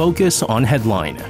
Focus on Headline.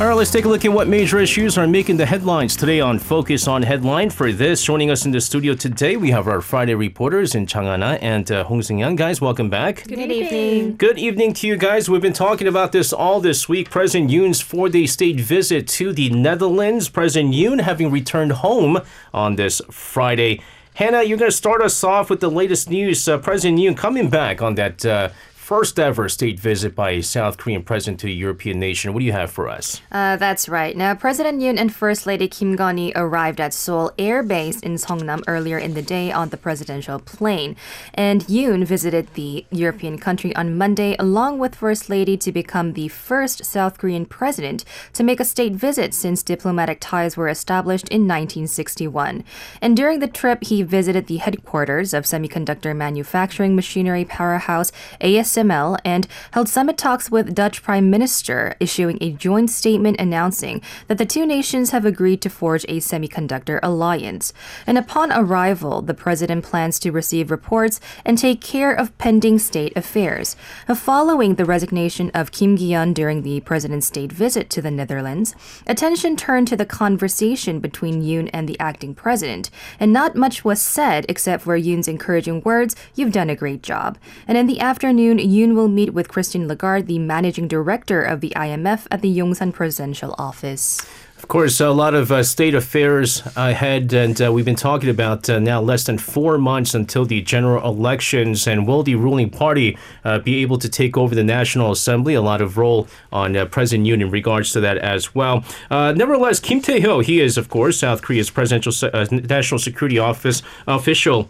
All right, let's take a look at what major issues are making the headlines today on Focus on Headline. For this, joining us in the studio today, we have our Friday reporters in Changana and uh, Hong Seung-young. Guys, welcome back. Good, Good evening. Good evening to you guys. We've been talking about this all this week. President Yoon's four-day state visit to the Netherlands. President Yoon having returned home on this Friday. Hannah, you're going to start us off with the latest news. Uh, President Yoon coming back on that uh, first ever state visit by a South Korean president to a European nation. What do you have for us? Uh, that's right. Now, President Yoon and First Lady Kim Keon-hee arrived at Seoul Air Base in Seongnam earlier in the day on the presidential plane. And Yoon visited the European country on Monday along with First Lady to become the first South Korean president to make a state visit since diplomatic ties were established in 1961. And during the trip, he visited the headquarters of semiconductor manufacturing machinery powerhouse ASML And held summit talks with Dutch Prime Minister, issuing a joint statement announcing that the two nations have agreed to forge a semiconductor alliance. And upon arrival, the president plans to receive reports and take care of pending state affairs. Uh, following the resignation of Kim Gi-hyeon during the president's state visit to the Netherlands, attention turned to the conversation between Yoon and the acting president, and not much was said except for Yoon's encouraging words, "You've done a great job." And in the afternoon, Yoon will meet with Christine Lagarde, the managing director of the IMF at the Yongsan Presidential Office. Of course, a lot of uh, state affairs ahead, and uh, we've been talking about uh, now less than four months until the general elections. And will the ruling party uh, be able to take over the National Assembly? A lot of role on uh, President Yoon in regards to that as well. Uh, nevertheless, Kim Tae-hyo, he is, of course, South Korea's presidential national security office official.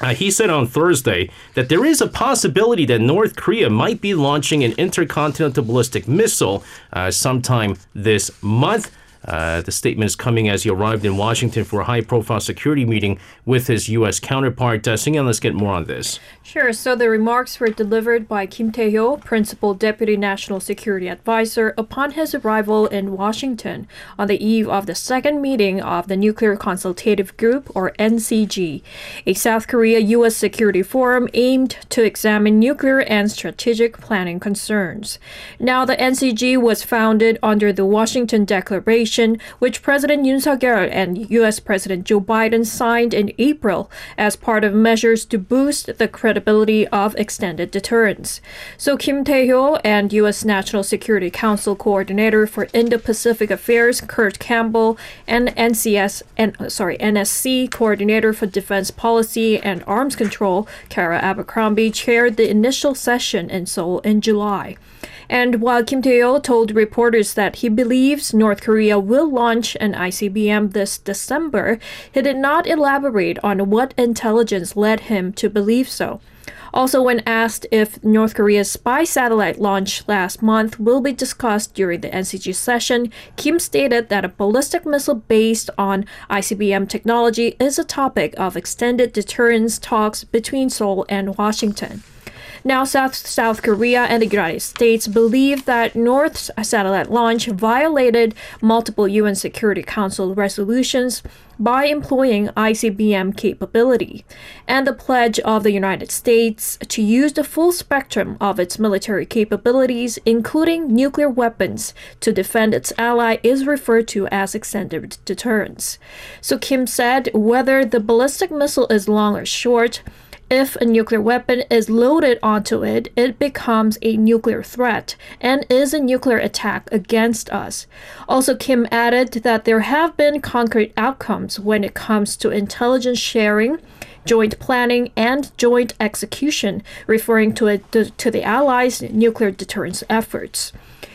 Uh, he said on Thursday that there is a possibility that North Korea might be launching an intercontinental ballistic missile uh, sometime this month. Uh, the statement is coming as he arrived in Washington for a high profile security meeting with his U.S. counterpart. Uh, Singhan, let's get more on this. Sure. So the remarks were delivered by Kim Tae-hyo, Principal Deputy National Security Advisor, upon his arrival in Washington on the eve of the second meeting of the Nuclear Consultative Group, or NCG, a South Korea U.S. security forum aimed to examine nuclear and strategic planning concerns. Now, the NCG was founded under the Washington Declaration which President Yoon Suk-yeol and U.S. President Joe Biden signed in April as part of measures to boost the credibility of extended deterrence. So Kim Tae-hyo and U.S. National Security Council Coordinator for Indo-Pacific Affairs Kurt Campbell and NCS and uh, sorry NSC Coordinator for Defense Policy and Arms Control Kara Abercrombie chaired the initial session in Seoul in July. And while Kim Tae-hyo told reporters that he believes North Korea will launch an ICBM this December, he did not elaborate on what intelligence led him to believe so. Also, when asked if North Korea's spy satellite launch last month will be discussed during the NCG session, Kim stated that a ballistic missile based on ICBM technology is a topic of extended deterrence talks between Seoul and Washington. Now, South South Korea and the United States believe that North's satellite launch violated multiple UN Security Council resolutions by employing ICBM capability, and the pledge of the United States to use the full spectrum of its military capabilities, including nuclear weapons, to defend its ally is referred to as extended deterrence. So Kim said whether the ballistic missile is long or short, if a nuclear weapon is loaded onto it, it becomes a nuclear threat and is a nuclear attack against us. Also, Kim added that there have been concrete outcomes when it comes to intelligence sharing joint planning, and joint execution, referring to, it, to, to, the Allies' nuclear deterrence efforts.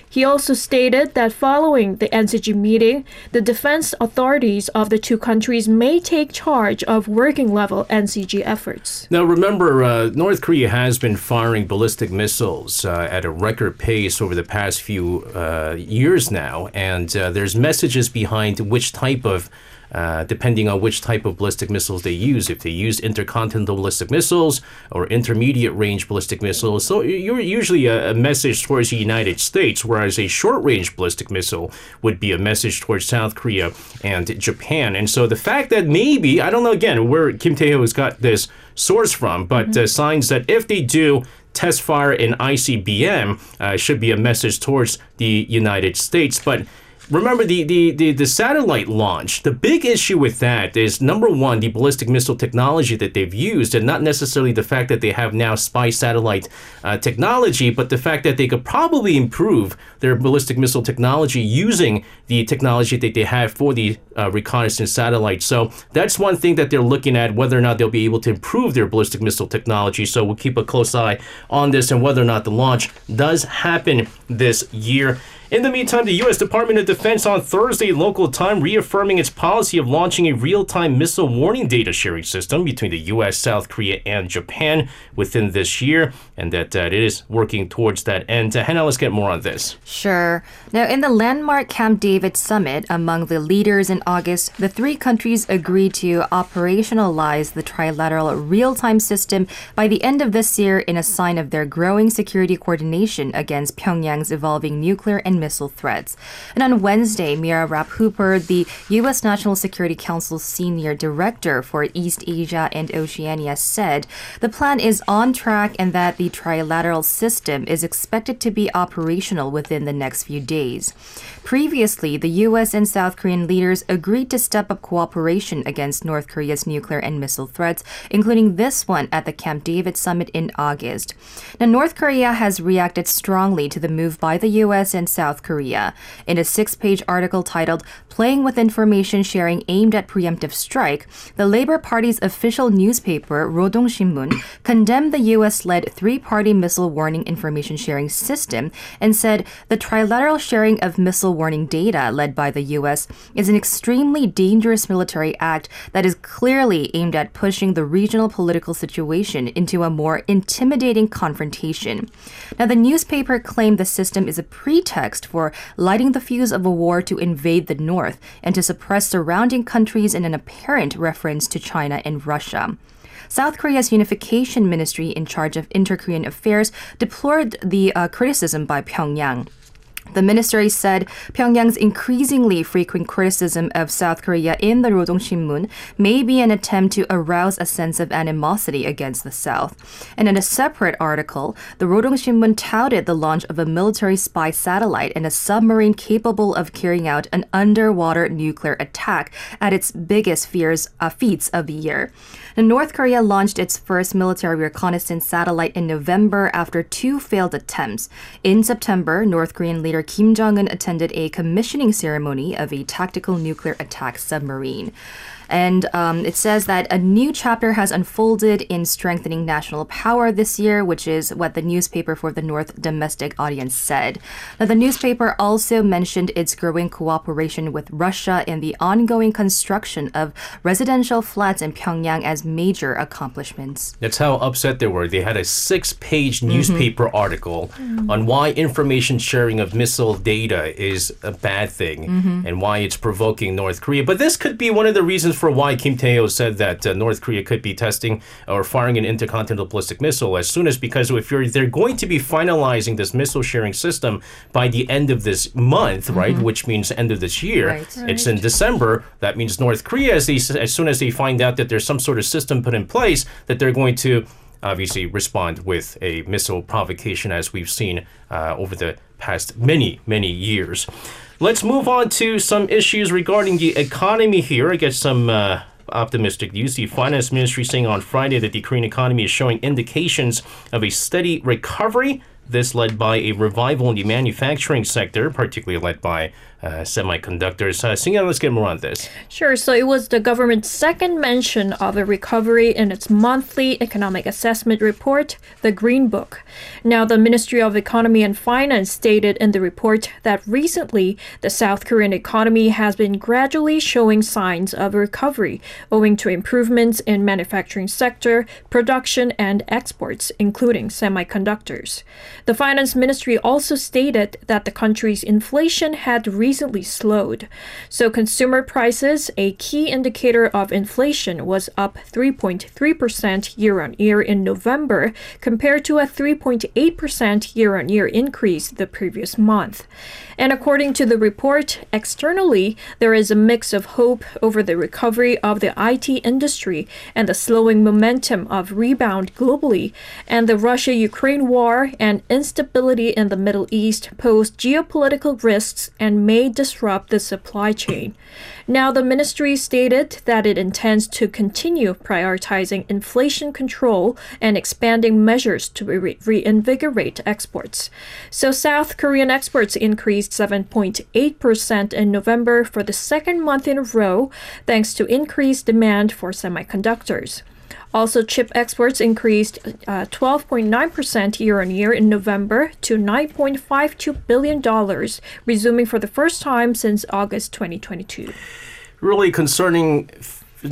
He also stated that following the NCG meeting, the defense authorities of the two countries may take charge of working level NCG efforts. Now, remember, uh, North Korea has been firing ballistic missiles uh, at a record pace over the past few uh, years now, and uh, there's messages behind which type of uh, depending on which type of ballistic missiles they use. If they use intercontinental ballistic missiles or intermediate range ballistic missiles, so you're usually a, a message towards the United States, whereas a short range ballistic missile would be a message towards South Korea and Japan. And so the fact that maybe, I don't know again where Kim Tae-hyo has got this source from, but mm-hmm. uh, signs that if they do test fire in ICBM uh, should be a message towards the United States. But remember the, the, the, the, satellite launch, the big issue with that is number one, the ballistic missile technology that they've used, and not necessarily the fact that they have now spy satellite uh, technology, but the fact that they could probably improve their ballistic missile technology using the technology that they have for the uh, reconnaissance satellite. So that's one thing that they're looking at whether or not they'll be able to improve their ballistic missile technology. So we'll keep a close eye on this and whether or not the launch does happen this year. In the meantime, the U.S. Department of Defense on Thursday local time reaffirming its policy of launching a real time missile warning data sharing system between the U.S., South Korea, and Japan within this year, and that uh, it is working towards that end. Uh, Hannah, let's get more on this. Sure. Now, in the landmark Camp David summit among the leaders in August, the three countries agreed to operationalize the trilateral real time system by the end of this year in a sign of their growing security coordination against Pyongyang's evolving nuclear and missile threats. And on Wednesday, Mira Rapp Hooper, the U.S. National Security Council's senior director for East Asia and Oceania, said the plan is on track and that the trilateral system is expected to be operational within the next few days. Previously, the U.S. and South Korean leaders agreed to step up cooperation against North Korea's nuclear and missile threats, including this one at the Camp David summit in August. Now, North Korea has reacted strongly to the move by the U.S. and South Korea. In a six page article titled Playing with Information Sharing Aimed at Preemptive Strike, the Labor Party's official newspaper, Rodong Shinmun, condemned the U.S. led three party missile warning information sharing system and said the trilateral sharing of missile warning data led by the U.S. is an extremely dangerous military act that is clearly aimed at pushing the regional political situation into a more intimidating confrontation. Now, the newspaper claimed the system is a pretext pretext for lighting the fuse of a war to invade the north and to suppress surrounding countries in an apparent reference to China and Russia. South Korea's unification ministry in charge of inter Korean affairs deplored the uh, criticism by Pyongyang. The ministry said Pyongyang's increasingly frequent criticism of South Korea in the Rodong Shinmun may be an attempt to arouse a sense of animosity against the South. And in a separate article, the Rodong Shinmun touted the launch of a military spy satellite and a submarine capable of carrying out an underwater nuclear attack at its biggest fears, uh, feats of the year. North Korea launched its first military reconnaissance satellite in November after two failed attempts. In September, North Korean leader Kim Jong un attended a commissioning ceremony of a tactical nuclear attack submarine. And um, it says that a new chapter has unfolded in strengthening national power this year, which is what the newspaper for the North domestic audience said. Now, the newspaper also mentioned its growing cooperation with Russia in the ongoing construction of residential flats in Pyongyang as major accomplishments. That's how upset they were. They had a six page mm-hmm. newspaper mm-hmm. article mm-hmm. on why information sharing of missile data is a bad thing mm-hmm. and why it's provoking North Korea. But this could be one of the reasons for why Kim Tae-hyo said that uh, North Korea could be testing or firing an intercontinental ballistic missile as soon as because if you're they're going to be finalizing this missile sharing system by the end of this month, mm-hmm. right? Which means end of this year. Right. It's in December. That means North Korea, as they as soon as they find out that there's some sort of system put in place, that they're going to obviously respond with a missile provocation as we've seen uh, over the past many many years. Let's move on to some issues regarding the economy here. I get some uh, optimistic news. The finance ministry saying on Friday that the Korean economy is showing indications of a steady recovery. This led by a revival in the manufacturing sector, particularly led by uh, semiconductors. Uh, let's get more on this. Sure. So it was the government's second mention of a recovery in its monthly economic assessment report, the Green Book. Now, the Ministry of Economy and Finance stated in the report that recently the South Korean economy has been gradually showing signs of recovery owing to improvements in manufacturing sector, production, and exports, including semiconductors. The finance ministry also stated that the country's inflation had recently slowed. So consumer prices, a key indicator of inflation, was up 3.3% year on year in November compared to a 3.8% year on year increase the previous month. And according to the report, externally, there is a mix of hope over the recovery of the IT industry and the slowing momentum of rebound globally, and the Russia Ukraine war and instability in the Middle East pose geopolitical risks and may disrupt the supply chain. Now, the ministry stated that it intends to continue prioritizing inflation control and expanding measures to re- reinvigorate exports. So, South Korean exports increased 7.8% in November for the second month in a row, thanks to increased demand for semiconductors. Also, chip exports increased uh, 12.9% year on year in November to $9.52 billion, resuming for the first time since August 2022. Really concerning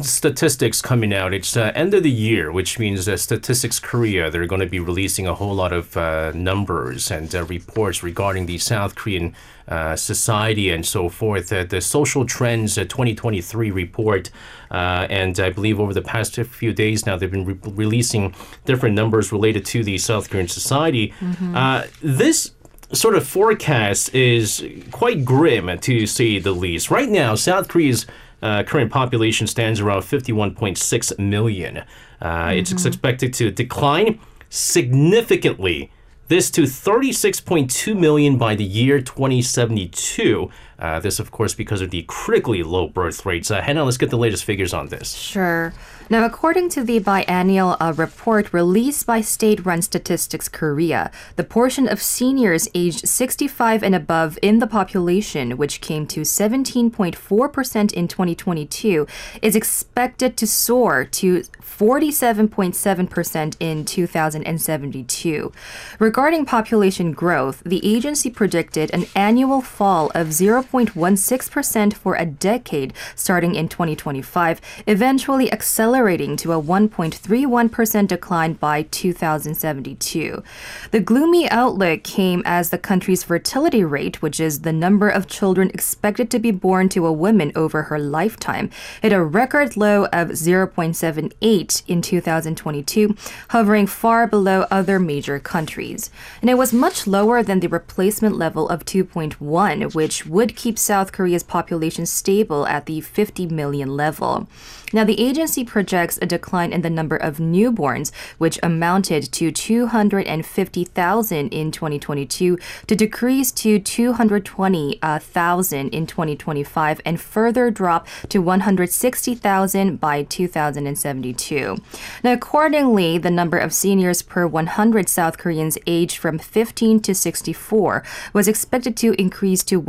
statistics coming out. It's uh, end of the year, which means that Statistics Korea they're going to be releasing a whole lot of uh, numbers and uh, reports regarding the South Korean uh, society and so forth. Uh, the Social Trends 2023 report, uh, and I believe over the past few days now they've been re- releasing different numbers related to the South Korean society. Mm-hmm. this sort of forecast is quite grim to say the least. Right now, South Korea's uh, current population stands around 51.6 million. Uh, mm-hmm. It's expected to decline significantly. This to 36.2 million by the year 2072. Uh, this, of course, because of the critically low birth rates. Uh, Hannah, let's get the latest figures on this. Sure. Now, according to the biennial uh, report released by State Run Statistics Korea, the portion of seniors aged 65 and above in the population, which came to 17.4% in 2022, is expected to soar to 47.7% in 2072. Regarding population growth, the agency predicted an annual fall of 0.16% for a decade starting in 2025, eventually accelerating to a 1.31% decline by 2072. The gloomy outlook came as the country's fertility rate, which is the number of children expected to be born to a woman over her lifetime, hit a record low of 0.78 in 2022, hovering far below other major countries. And it was much lower than the replacement level of 2.1, which would keep South Korea's population stable at the 50 million level. Now, the agency projects a decline in the number of newborns, which amounted to 250,000 in 2022, to decrease to 220,000 in 2025 and further drop to 160,000 by 2072. Now, accordingly, the number of seniors per 100 South Koreans aged from 15 to 64 was expected to increase to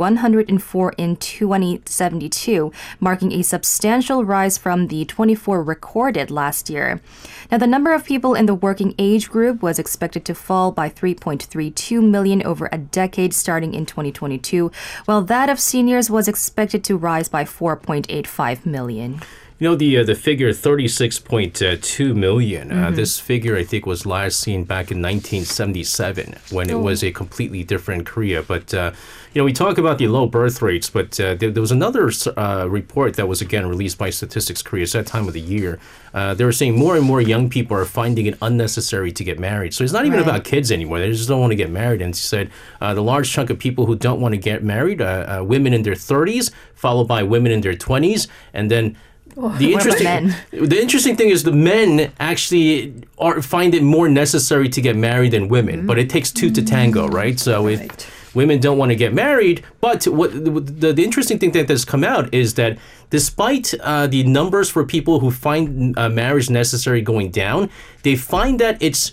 104 in 2072, marking a substantial rise from the 24 recorded last year. Now, the number of people in the working age group was expected to fall by 3.32 million over a decade starting in 2022, while that of seniors was expected to rise by 4.85 million. You know the uh, the figure thirty six point two million. Uh, mm-hmm. this figure I think was last seen back in nineteen seventy seven when oh. it was a completely different Korea. But uh, you know we talk about the low birth rates, but uh, there, there, was another uh, report that was again released by Statistics Korea at that time of the year. Uh, they were saying more and more young people are finding it unnecessary to get married. So it's not even right. about kids anymore. They just don't want to get married. And she said the large chunk of people who don't want to get married, are women in their thirties, followed by women in their twenties, and then the interesting the interesting thing is the men actually are find it more necessary to get married than women, mm-hmm. but it takes two to tango, right? So right. if women don't want to get married, but what the, the, interesting thing that has come out is that despite uh, the numbers for people who find uh, marriage necessary going down, they find that it's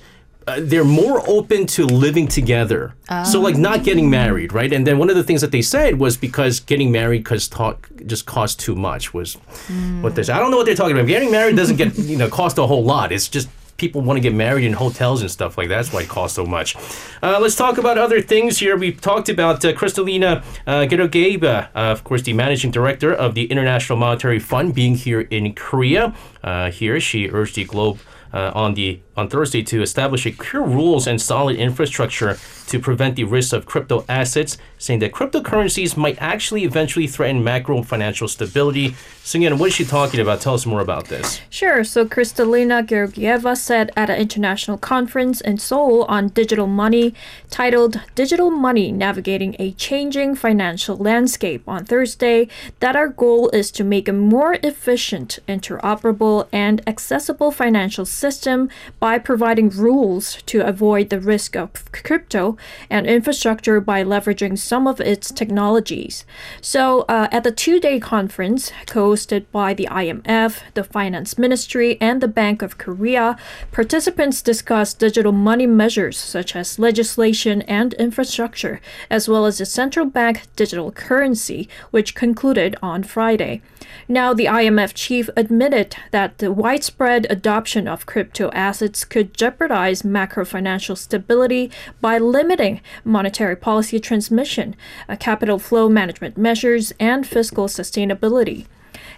uh, they're more open to living together. Oh. So like not getting married, right? And then one of the things that they said was because getting married cause talk just cost too much was mm. what they said. I don't know what they're talking about. Getting married doesn't get you know cost a whole lot. It's just people want to get married in hotels and stuff like that. That's why it costs so much. Uh, let's talk about other things here. We've talked about uh, Kristalina uh, Georgieva, uh, of course, the managing director of the International Monetary Fund, being here in Korea. Uh, here, she urged the globe uh, on the on Thursday to establish a clear rules and solid infrastructure to prevent the risk of crypto assets, saying that cryptocurrencies might actually eventually threaten macro financial stability. So, again, what is she talking about? Tell us more about this. Sure. So, Kristalina Georgieva said at an international conference in Seoul on digital money titled Digital Money Navigating a Changing Financial Landscape on Thursday that our goal is to make a more efficient, interoperable, and accessible financial system by providing rules to avoid the risk of crypto and infrastructure by leveraging some of its technologies. So, uh, at the two day conference co hosted by the IMF, the Finance Ministry, and the Bank of Korea, participants discussed digital money measures such as legislation and infrastructure, as well as the central bank digital currency, which concluded on Friday. Now, the IMF chief admitted that the widespread adoption of crypto assets could jeopardize macro financial stability by limiting monetary policy transmission, uh, capital flow management measures, and fiscal sustainability.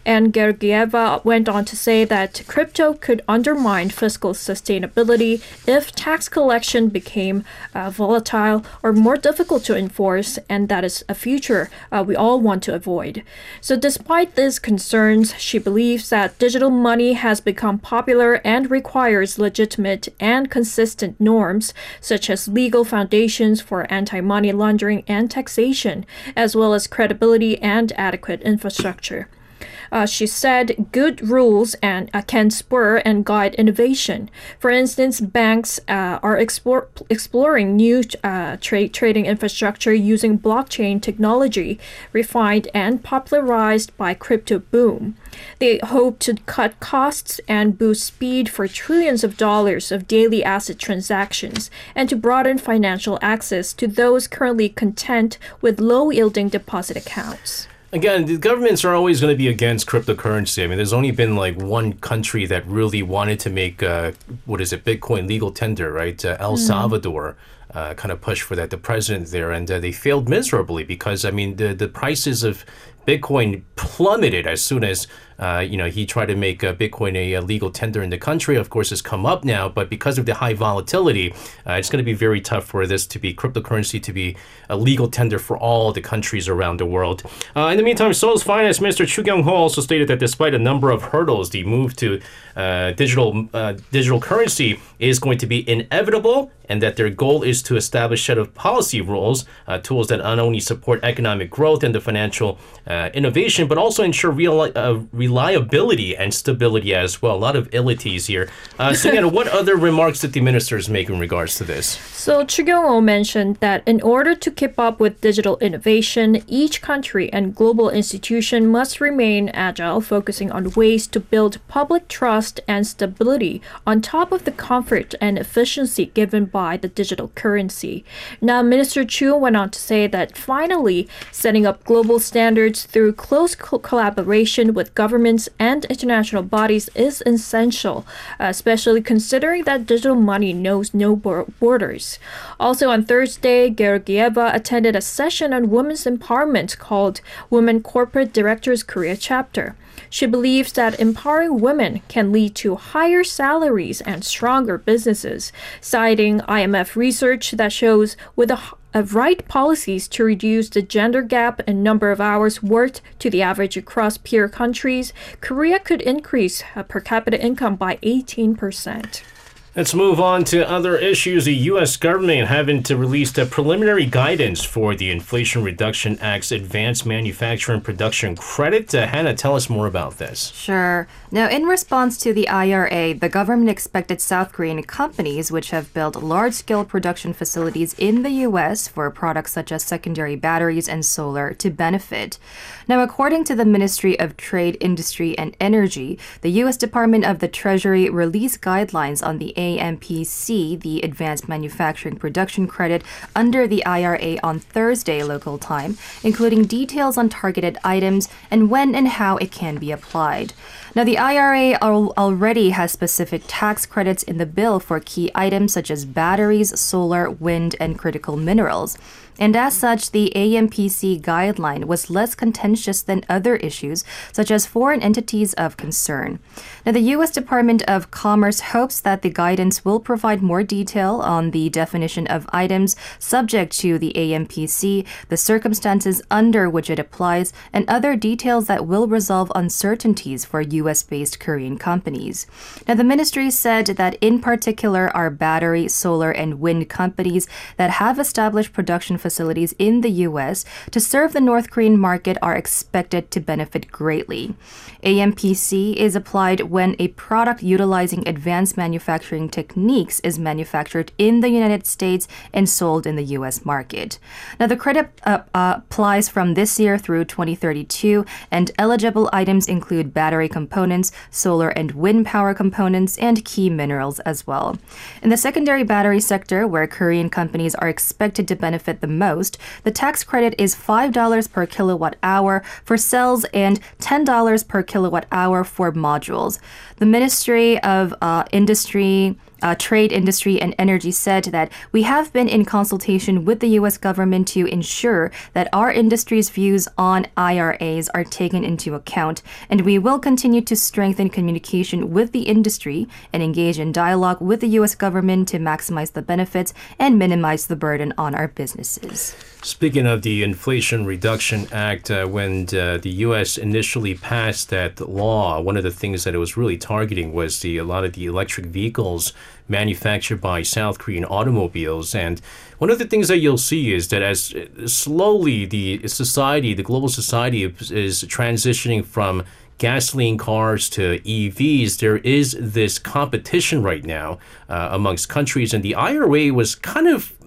And Georgieva went on to say that crypto could undermine fiscal sustainability if tax collection became uh, volatile or more difficult to enforce, and that is a future uh, we all want to avoid. So, despite these concerns, she believes that digital money has become popular and requires legitimate and consistent norms, such as legal foundations for anti money laundering and taxation, as well as credibility and adequate infrastructure. Uh, she said good rules and uh, can spur and guide innovation. For instance, banks uh, are explore, exploring new uh, trading infrastructure using blockchain technology, refined and popularized by crypto boom. They hope to cut costs and boost speed for trillions of dollars of daily asset transactions and to broaden financial access to those currently content with low yielding deposit accounts again, the governments are always going to be against cryptocurrency. I mean, there's only been like one country that really wanted to make uh, what is it, Bitcoin legal tender, right? Uh, El mm. Salvador. Uh, kind of push for that, the president there, and uh, they failed miserably because I mean the the prices of Bitcoin plummeted as soon as uh, you know he tried to make uh, Bitcoin a, a, legal tender in the country. Of course, it's come up now, but because of the high volatility, uh, it's going to be very tough for this to be cryptocurrency to be a legal tender for all the countries around the world. Uh, in the meantime, Seoul's Finance Minister Chu Kyung-ho also stated that despite a number of hurdles, the move to uh, digital uh, digital currency is going to be inevitable, and that their goal is to establish set of policy rules, tools that not only support economic growth and the financial uh, innovation, but also ensure real, uh, reliability and stability as well. A lot of illities here. Uh, so, again, what other remarks did the ministers make in regards to this? So, Chu Kyung-ho mentioned that in order to keep up with digital innovation, each country and global institution must remain agile, focusing on ways to build public trust and stability on top of the comfort and efficiency given by the digital currency. Now, Minister Chu went on to say that finally, setting up global standards through close co- collaboration with governments and international bodies is essential, uh, especially considering that digital money knows no borders. Also on Thursday, Georgieva attended a session on women's empowerment called Women Corporate Directors Korea Chapter. She believes that empowering women can lead to higher salaries and stronger businesses, citing IMF research that shows with a of right policies to reduce the gender gap and number of hours worked to the average across peer countries, Korea could increase per capita income by 18%. Let's move on to other issues. The U.S. government having to release the preliminary guidance for the Inflation Reduction Act's Advanced Manufacturing Production Credit. Uh, Hannah, tell us more about this. Sure. Now, in response to the IRA, the government expected South Korean companies, which have built large scale production facilities in the U.S. for products such as secondary batteries and solar, to benefit. Now, according to the Ministry of Trade, Industry, and Energy, the U.S. Department of the Treasury released guidelines on the AMPC, the Advanced Manufacturing Production Credit, under the IRA on Thursday local time, including details on targeted items and when and how it can be applied. Now, the IRA al- already has specific tax credits in the bill for key items such as batteries, solar, wind, and critical minerals. And as such, the AMPC guideline was less contentious than other issues, such as foreign entities of concern. Now, the U.S. Department of Commerce hopes that the guidance will provide more detail on the definition of items subject to the AMPC, the circumstances under which it applies, and other details that will resolve uncertainties for U.S. based Korean companies. Now, the ministry said that in particular are battery, solar, and wind companies that have established production facilities in the U.S. to serve the North Korean market are expected to benefit greatly. AMPC is applied when a product utilizing advanced manufacturing techniques is manufactured in the United States and sold in the U.S. market. Now, the credit uh, uh, applies from this year through 2032, and eligible items include battery components, solar and wind power components, and key minerals as well. In the secondary battery sector, where Korean companies are expected to benefit the most, the tax credit is $5 per kilowatt hour for cells and $10 per kilowatt hour for modules. The Ministry of uh, Industry, uh, Trade, Industry, and Energy said that we have been in consultation with the U.S. government to ensure that our industry's views on IRAs are taken into account, and we will continue to strengthen communication with the industry and engage in dialogue with the U.S. government to maximize the benefits and minimize the burden on our businesses. Speaking of the Inflation Reduction Act, uh, when uh, the U.S. initially passed that law, one of the things that it was really targeting was the a lot of the electric vehicles manufactured by South Korean automobiles. And one of the things that you'll see is that as slowly the society, the global society, is transitioning from gasoline cars to EVs, there is this competition right now uh, amongst countries, and the IRA was kind of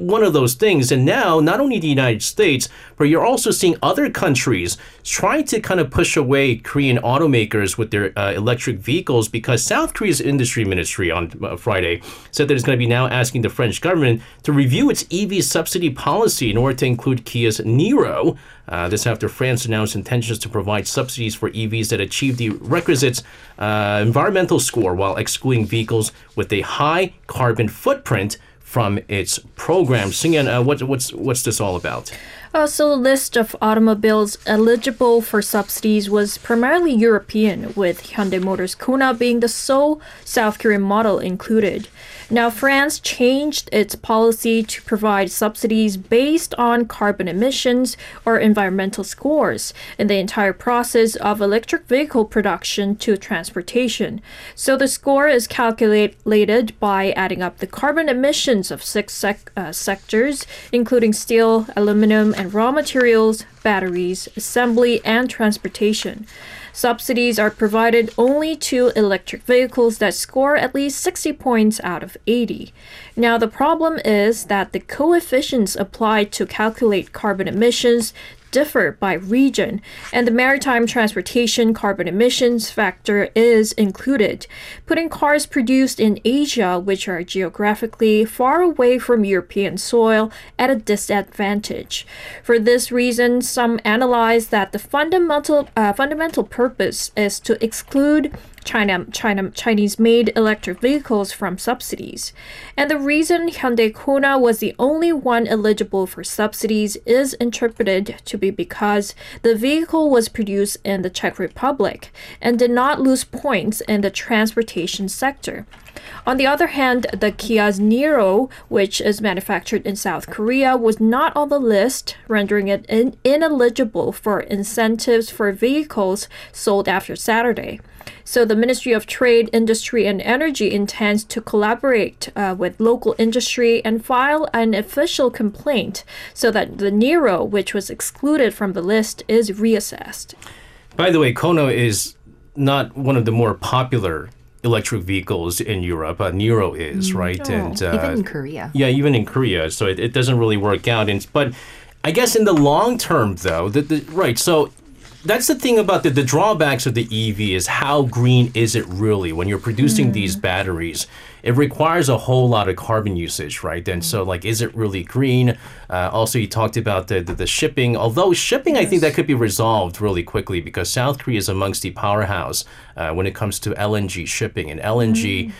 one of those things. And now, not only the United States, but you're also seeing other countries trying to kind of push away Korean automakers with their uh, electric vehicles because South Korea's industry ministry on uh, Friday said that it's going to be now asking the French government to review its EV subsidy policy in order to include Kia's Niro. Uh, this after France announced intentions to provide subsidies for EVs that achieve the requisite uh, environmental score while excluding vehicles with a high carbon footprint from its program. Singan, uh, what, what's what's this all about? Uh, so the list of automobiles eligible for subsidies was primarily European, with Hyundai Motors Kona being the sole South Korean model included. Now, France changed its policy to provide subsidies based on carbon emissions or environmental scores in the entire process of electric vehicle production to transportation. So the score is calculated by adding up the carbon emissions of six sec- uh, sectors, including steel, aluminum, and raw materials, batteries, assembly, and transportation. Subsidies are provided only to electric vehicles that score at least 60 points out of 80. Now, the problem is that the coefficients applied to calculate carbon emissions differ by region, and the maritime transportation carbon emissions factor is included, putting cars produced in Asia, which are geographically far away from European soil, at a disadvantage. For this reason, some analyze that the fundamental uh, fundamental purpose is to exclude China, China, Chinese-made electric vehicles from subsidies. And the reason Hyundai Kona was the only one eligible for subsidies is interpreted to be because the vehicle was produced in the Czech Republic and did not lose points in the transportation sector. On the other hand, the Kia's Niro, which is manufactured in South Korea, was not on the list, rendering it in- ineligible for incentives for vehicles sold after Saturday. So the Ministry of Trade, Industry and Energy intends to collaborate uh, with local industry and file an official complaint so that the Niro, which was excluded from the list, is reassessed. By the way, Kona is not one of the more popular electric vehicles in Europe. Uh, Niro is, right? Oh, and uh, even in Korea. Yeah, even in Korea. So it, it doesn't really work out. And, but I guess in the long term, though, the, right, so that's the thing about the, the drawbacks of the EV is how green is it really when you're producing these batteries? It requires a whole lot of carbon usage, right? And so, like, is it really green? Uh, also, you talked about the, the, the shipping. Although shipping, I think that could be resolved really quickly because South Korea is amongst the powerhouse uh, when it comes to LNG shipping. And LNG uh,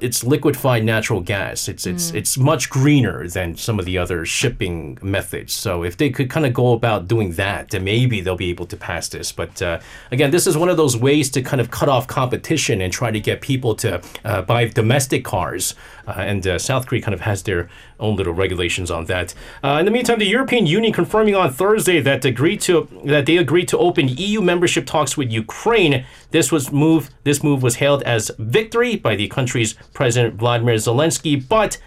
it's liquefied natural gas. It's it's it's much greener than some of the other shipping methods. So if they could kind of go about doing that, then maybe they'll be able to pass this. But uh, again, this is one of those ways to kind of cut off competition and try to get people to uh, buy domestic cars. Uh, and uh, South Korea kind of has their own little regulations on that. Uh, in the meantime, the European Union confirming on Thursday that agreed to that they agreed to open EU membership talks with Ukraine. This was move. This move was hailed as victory by the country's President Vladimir Zelensky, but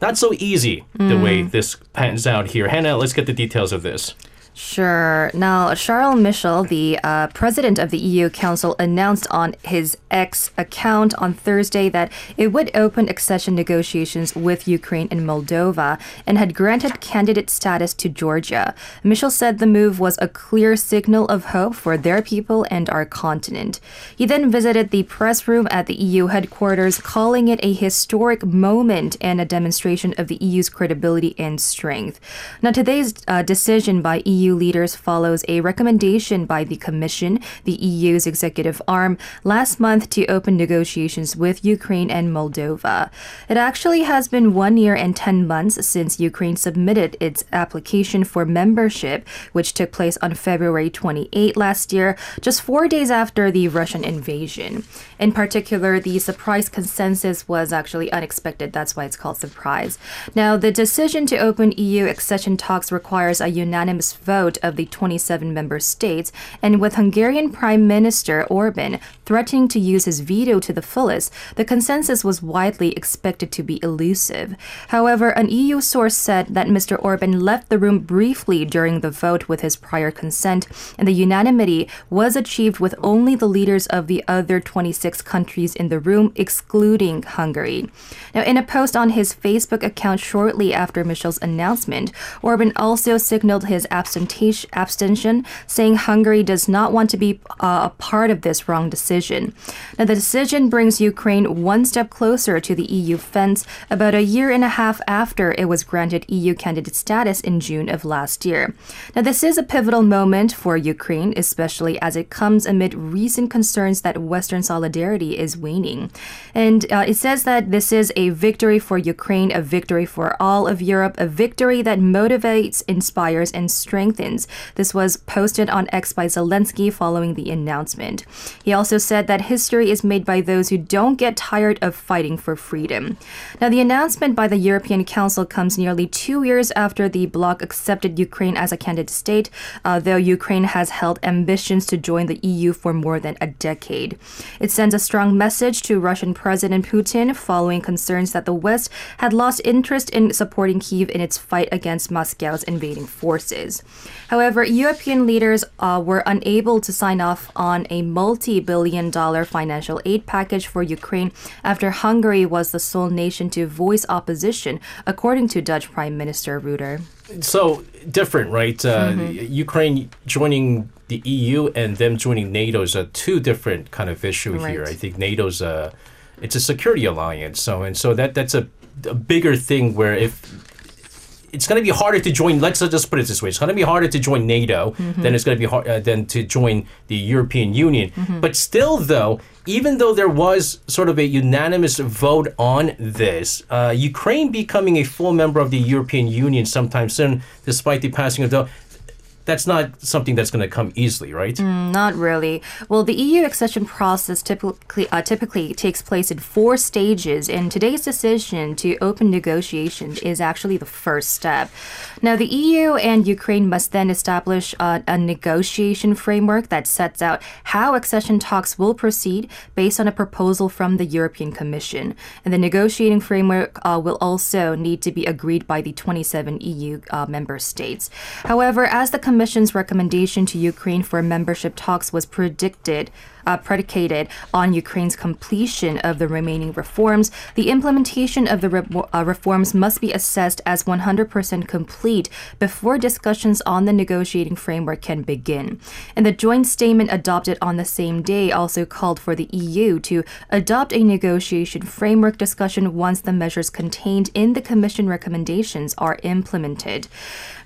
not so easy the way this pans out here. Hannah, let's get the details of this. Sure. Now, Charles Michel, the uh, president of the EU Council, announced on his X account on Thursday that it would open accession negotiations with Ukraine and Moldova and had granted candidate status to Georgia. Michel said the move was a clear signal of hope for their people and our continent. He then visited the press room at the EU headquarters, calling it a historic moment and a demonstration of the EU's credibility and strength. Now, today's uh, decision by EU leaders follows a recommendation by the Commission, the EU's executive arm, last month to open negotiations with Ukraine and Moldova. It actually has been one year and 10 months since Ukraine submitted its application for membership, which took place on February 28 last year, just four days after the Russian invasion. In particular, the surprise consensus was actually unexpected. That's why it's called surprise. Now, the decision to open EU accession talks requires a unanimous vote of the 27 member states, and with Hungarian Prime Minister Orban threatening to use his veto to the fullest, the consensus was widely expected to be elusive. However, an EU source said that Mr. Orban left the room briefly during the vote with his prior consent, and the unanimity was achieved with only the leaders of the other 26 countries in the room, excluding Hungary. Now, in a post on his Facebook account shortly after Michel's announcement, Orban also signaled his abstention, abstention saying Hungary does not want to be uh, a part of this wrong decision. Now, the decision brings Ukraine one step closer to the EU fence about a year and a half after it was granted EU candidate status in June of last year. Now, this is a pivotal moment for Ukraine, especially as it comes amid recent concerns that Western solidarity is waning. And uh, it says that this is a victory for Ukraine, a victory for all of Europe, a victory that motivates, inspires, and strengthens. This was posted on X by Zelensky following the announcement. He also said that history is made by those who don't get tired of fighting for freedom. Now, the announcement by the European Council comes nearly two years after the bloc accepted Ukraine as a candidate state, uh, though Ukraine has held ambitions to join the EU for more than a decade. It sends a strong message to Russian President Putin following concerns that the West had lost interest in supporting Kiev in its fight against Moscow's invading forces. However, European leaders uh, were unable to sign off on a multi billion dollar financial aid package for Ukraine after Hungary was the sole nation to voice opposition, according to Dutch Prime Minister Rutte. So different, right? Uh, Ukraine joining the EU and them joining NATO is a two different kind of issue here. I think NATO's a it's a security alliance, so and so that that's a, a bigger thing where if it's going to be harder to join. Let's just put it this way: it's going to be harder to join NATO than it's going to be hard uh, than to join the European Union. But still, though, even though there was sort of a unanimous vote on this, uh, Ukraine becoming a full member of the European Union sometime soon, despite the passing of the. That's not something that's going to come easily, right? Not really. Well, the EU accession process typically uh, typically takes place in four stages, and today's decision to open negotiations is actually the first step. Now, the EU and Ukraine must then establish uh, a negotiation framework that sets out how accession talks will proceed based on a proposal from the European Commission, and the negotiating framework uh, will also need to be agreed by the 27 EU uh, member states. However, as the Commission's recommendation to Ukraine for membership talks was predicted uh, predicated on Ukraine's completion of the remaining reforms, the implementation of the re- uh, reforms must be assessed as 100% complete before discussions on the negotiating framework can begin. And the joint statement adopted on the same day also called for the EU to adopt a negotiation framework discussion once the measures contained in the Commission recommendations are implemented.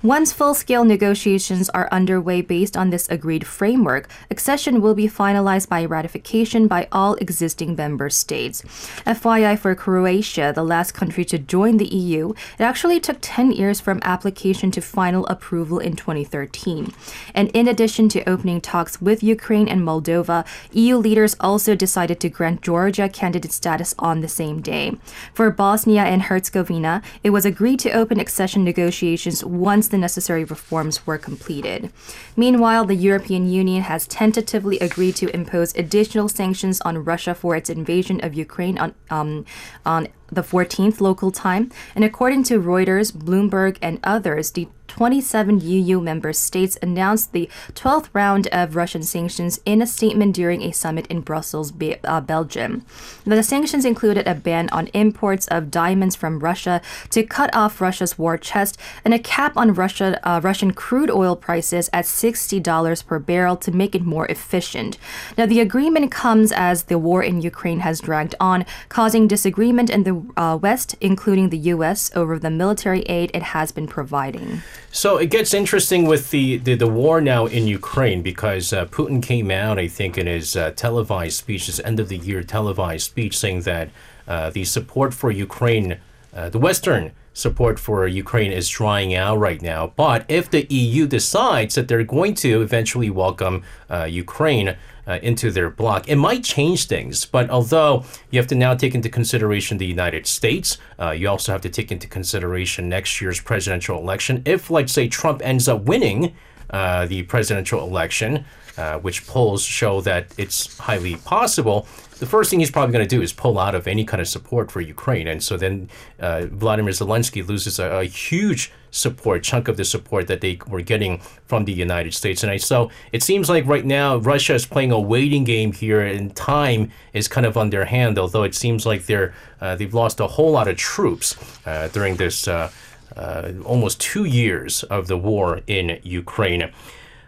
Once full scale negotiations are underway based on this agreed framework, accession will be finalized by ratification by all existing member states. FYI for Croatia, the last country to join the EU, it actually took 10 years from application to final approval in 2013. And in addition to opening talks with Ukraine and Moldova, EU leaders also decided to grant Georgia candidate status on the same day. For Bosnia and Herzegovina, it was agreed to open accession negotiations once the necessary reforms were completed. Meanwhile, the European Union has tentatively agreed to impose additional sanctions on Russia for its invasion of Ukraine on um, on the 14th local time. And according to Reuters, Bloomberg, and others, the 27 EU member states announced the 12th round of Russian sanctions in a statement during a summit in Brussels, uh, Belgium. The sanctions included a ban on imports of diamonds from Russia to cut off Russia's war chest and a cap on Russia, uh, Russian crude oil prices at $60 per barrel to make it more efficient. Now, the agreement comes as the war in Ukraine has dragged on, causing disagreement in the uh, West, including the U.S., over the military aid it has been providing. So it gets interesting with the, the, the war now in Ukraine because uh, Putin came out, I think, in his uh, televised speech, his end of the year televised speech, saying that uh, the support for Ukraine, uh, the Western support for Ukraine is drying out right now. But if the EU decides that they're going to eventually welcome uh, Ukraine, uh, into their bloc. It might change things, but although you have to now take into consideration the United States, uh, you also have to take into consideration next year's presidential election. If, like, say, Trump ends up winning uh, the presidential election, uh, which polls show that it's highly possible, the first thing he's probably going to do is pull out of any kind of support for Ukraine. And so then uh, Vladimir Zelensky loses a, a, huge support, chunk of the support that they were getting from the United States. And I, so it seems like right now Russia is playing a waiting game here, and time is kind of on their hand, although it seems like they're, uh, they've lost a whole lot of troops uh, during this. Uh, uh, almost two years of the war in Ukraine.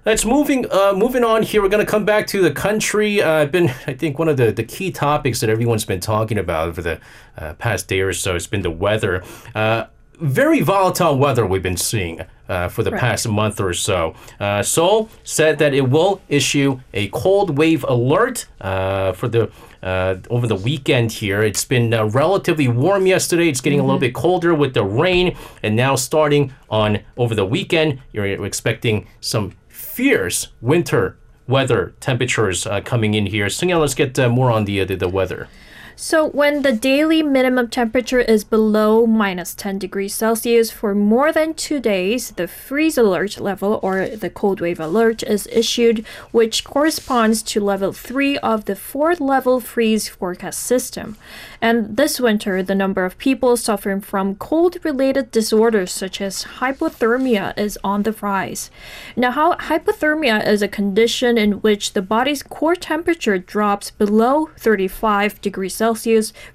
Let's moving uh, moving on here. We're going to come back to the country. Uh, been I think one of the, the key topics that everyone's been talking about for the uh, past day or so has been the weather. Uh, very volatile weather we've been seeing uh, for the right. past month or so. Uh, Seoul said that it will issue a cold wave alert uh, for the uh, over the weekend here. It's been uh, relatively warm yesterday. It's getting mm-hmm. a little mm-hmm. bit colder with the rain, and now starting on over the weekend, you're expecting some fierce winter weather temperatures uh, coming in here. So, yeah, let's get uh, more on the, uh, the, the weather. So, when the daily minimum temperature is below minus 10 degrees Celsius for more than two days, the freeze alert level or the cold wave alert is issued, which corresponds to level 3 of the fourth level freeze forecast system. And this winter, the number of people suffering from cold related disorders such as hypothermia is on the rise. Now, hypothermia is a condition in which the body's core temperature drops below 35 degrees Celsius,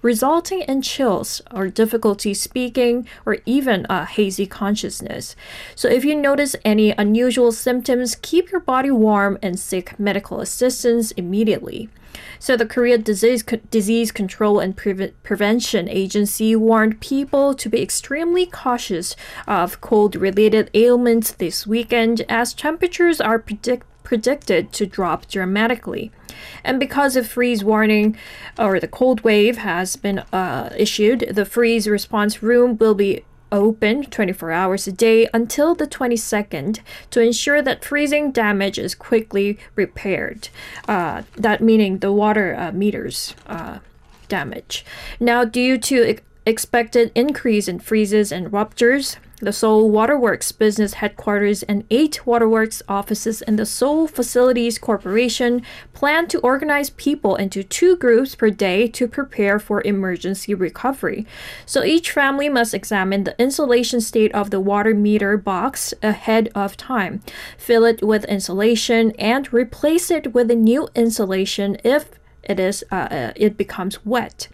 resulting in chills or difficulty speaking or even a hazy consciousness. So, if you notice any unusual symptoms, keep your body warm and seek medical assistance immediately. So the Korea Disease, Disease Control and Pre- Prevention Agency warned people to be extremely cautious of cold-related ailments this weekend as temperatures are predict- predicted to drop dramatically. And because of freeze warning or the cold wave has been uh, issued, the freeze response room will be open 24 hours a day until the 22nd to ensure that freezing damage is quickly repaired. Uh, that meaning the water uh, meters uh, damage. Now, due to expected increase in freezes and ruptures, The Seoul Waterworks business headquarters and eight waterworks offices in the Seoul Facilities Corporation plan to organize people into two groups per day to prepare for emergency recovery. So each family must examine the insulation state of the water meter box ahead of time, fill it with insulation, and replace it with a new insulation if it is uh, uh it becomes wet.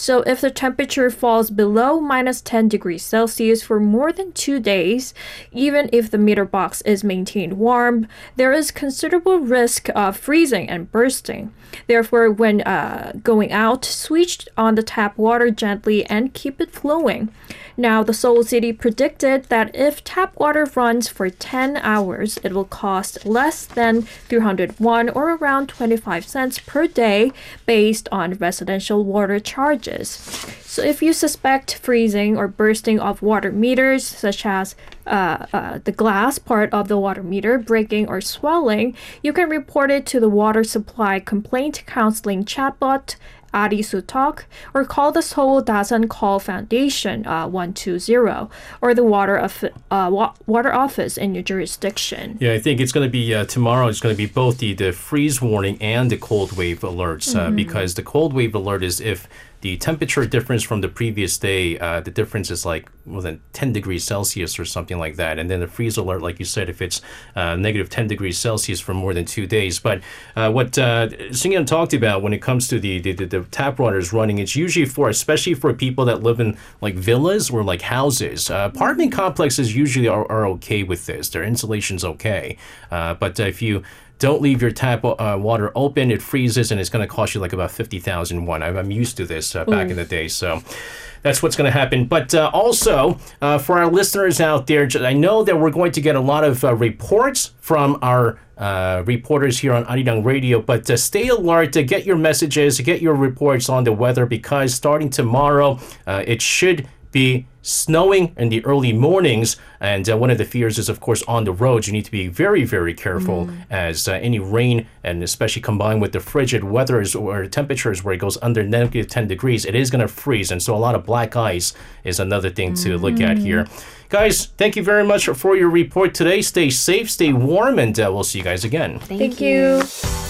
So if the temperature falls below minus 10 degrees Celsius for more than two days, even if the meter box is maintained warm, there is considerable risk of freezing and bursting. Therefore, when uh, going out, switch on the tap water gently and keep it flowing. Now, the Seoul City predicted that if tap water runs for 10 hours, it will cost less than 301 or around 25 cents per day based on residential water charges. So, if you suspect freezing or bursting of water meters, such as uh, uh, the glass part of the water meter breaking or swelling, you can report it to the Water Supply Complaint Counseling chatbot Arisu Talk, or call the Seoul Dasan Call Foundation uh, 120 or the water, of, uh, wa- water office in your jurisdiction. Yeah, I think it's going to be uh, tomorrow. It's going to be both the, the freeze warning and the cold wave alerts uh, mm-hmm. because the cold wave alert is if the temperature difference from the previous day, uh, the difference is like more than 10 degrees Celsius or something like that. And then the freeze alert, like you said, if it's uh, negative 10 degrees Celsius for more than two days. But uh, what uh, Singyun talked about when it comes to the, the, the, the tap waters running, it's usually for, especially for people that live in like villas or like houses. Uh, apartment complexes usually are, are okay with this. Their insulation's okay. Uh, but if you don't leave your tap uh, water open. It freezes and it's going to cost you like about 50,000 won. I'm used to this uh, back mm. in the day. So that's what's going to happen. But uh, also, uh, for our listeners out there, I know that we're going to get a lot of uh, reports from our uh, reporters here on Arirang Radio. But uh, stay alert, to get your messages, get your reports on the weather because starting tomorrow, uh, it should be snowing in the early mornings. And uh, one of the fears is, of course, on the roads. You need to be very, very careful mm. as uh, any rain, and especially combined with the frigid weather or temperatures where it goes under negative 10 degrees, it is going to freeze. And so a lot of black ice is another thing to mm. look at mm. here. Guys, thank you very much for your report today. Stay safe, stay warm, and uh, we'll see you guys again. Thank, thank you.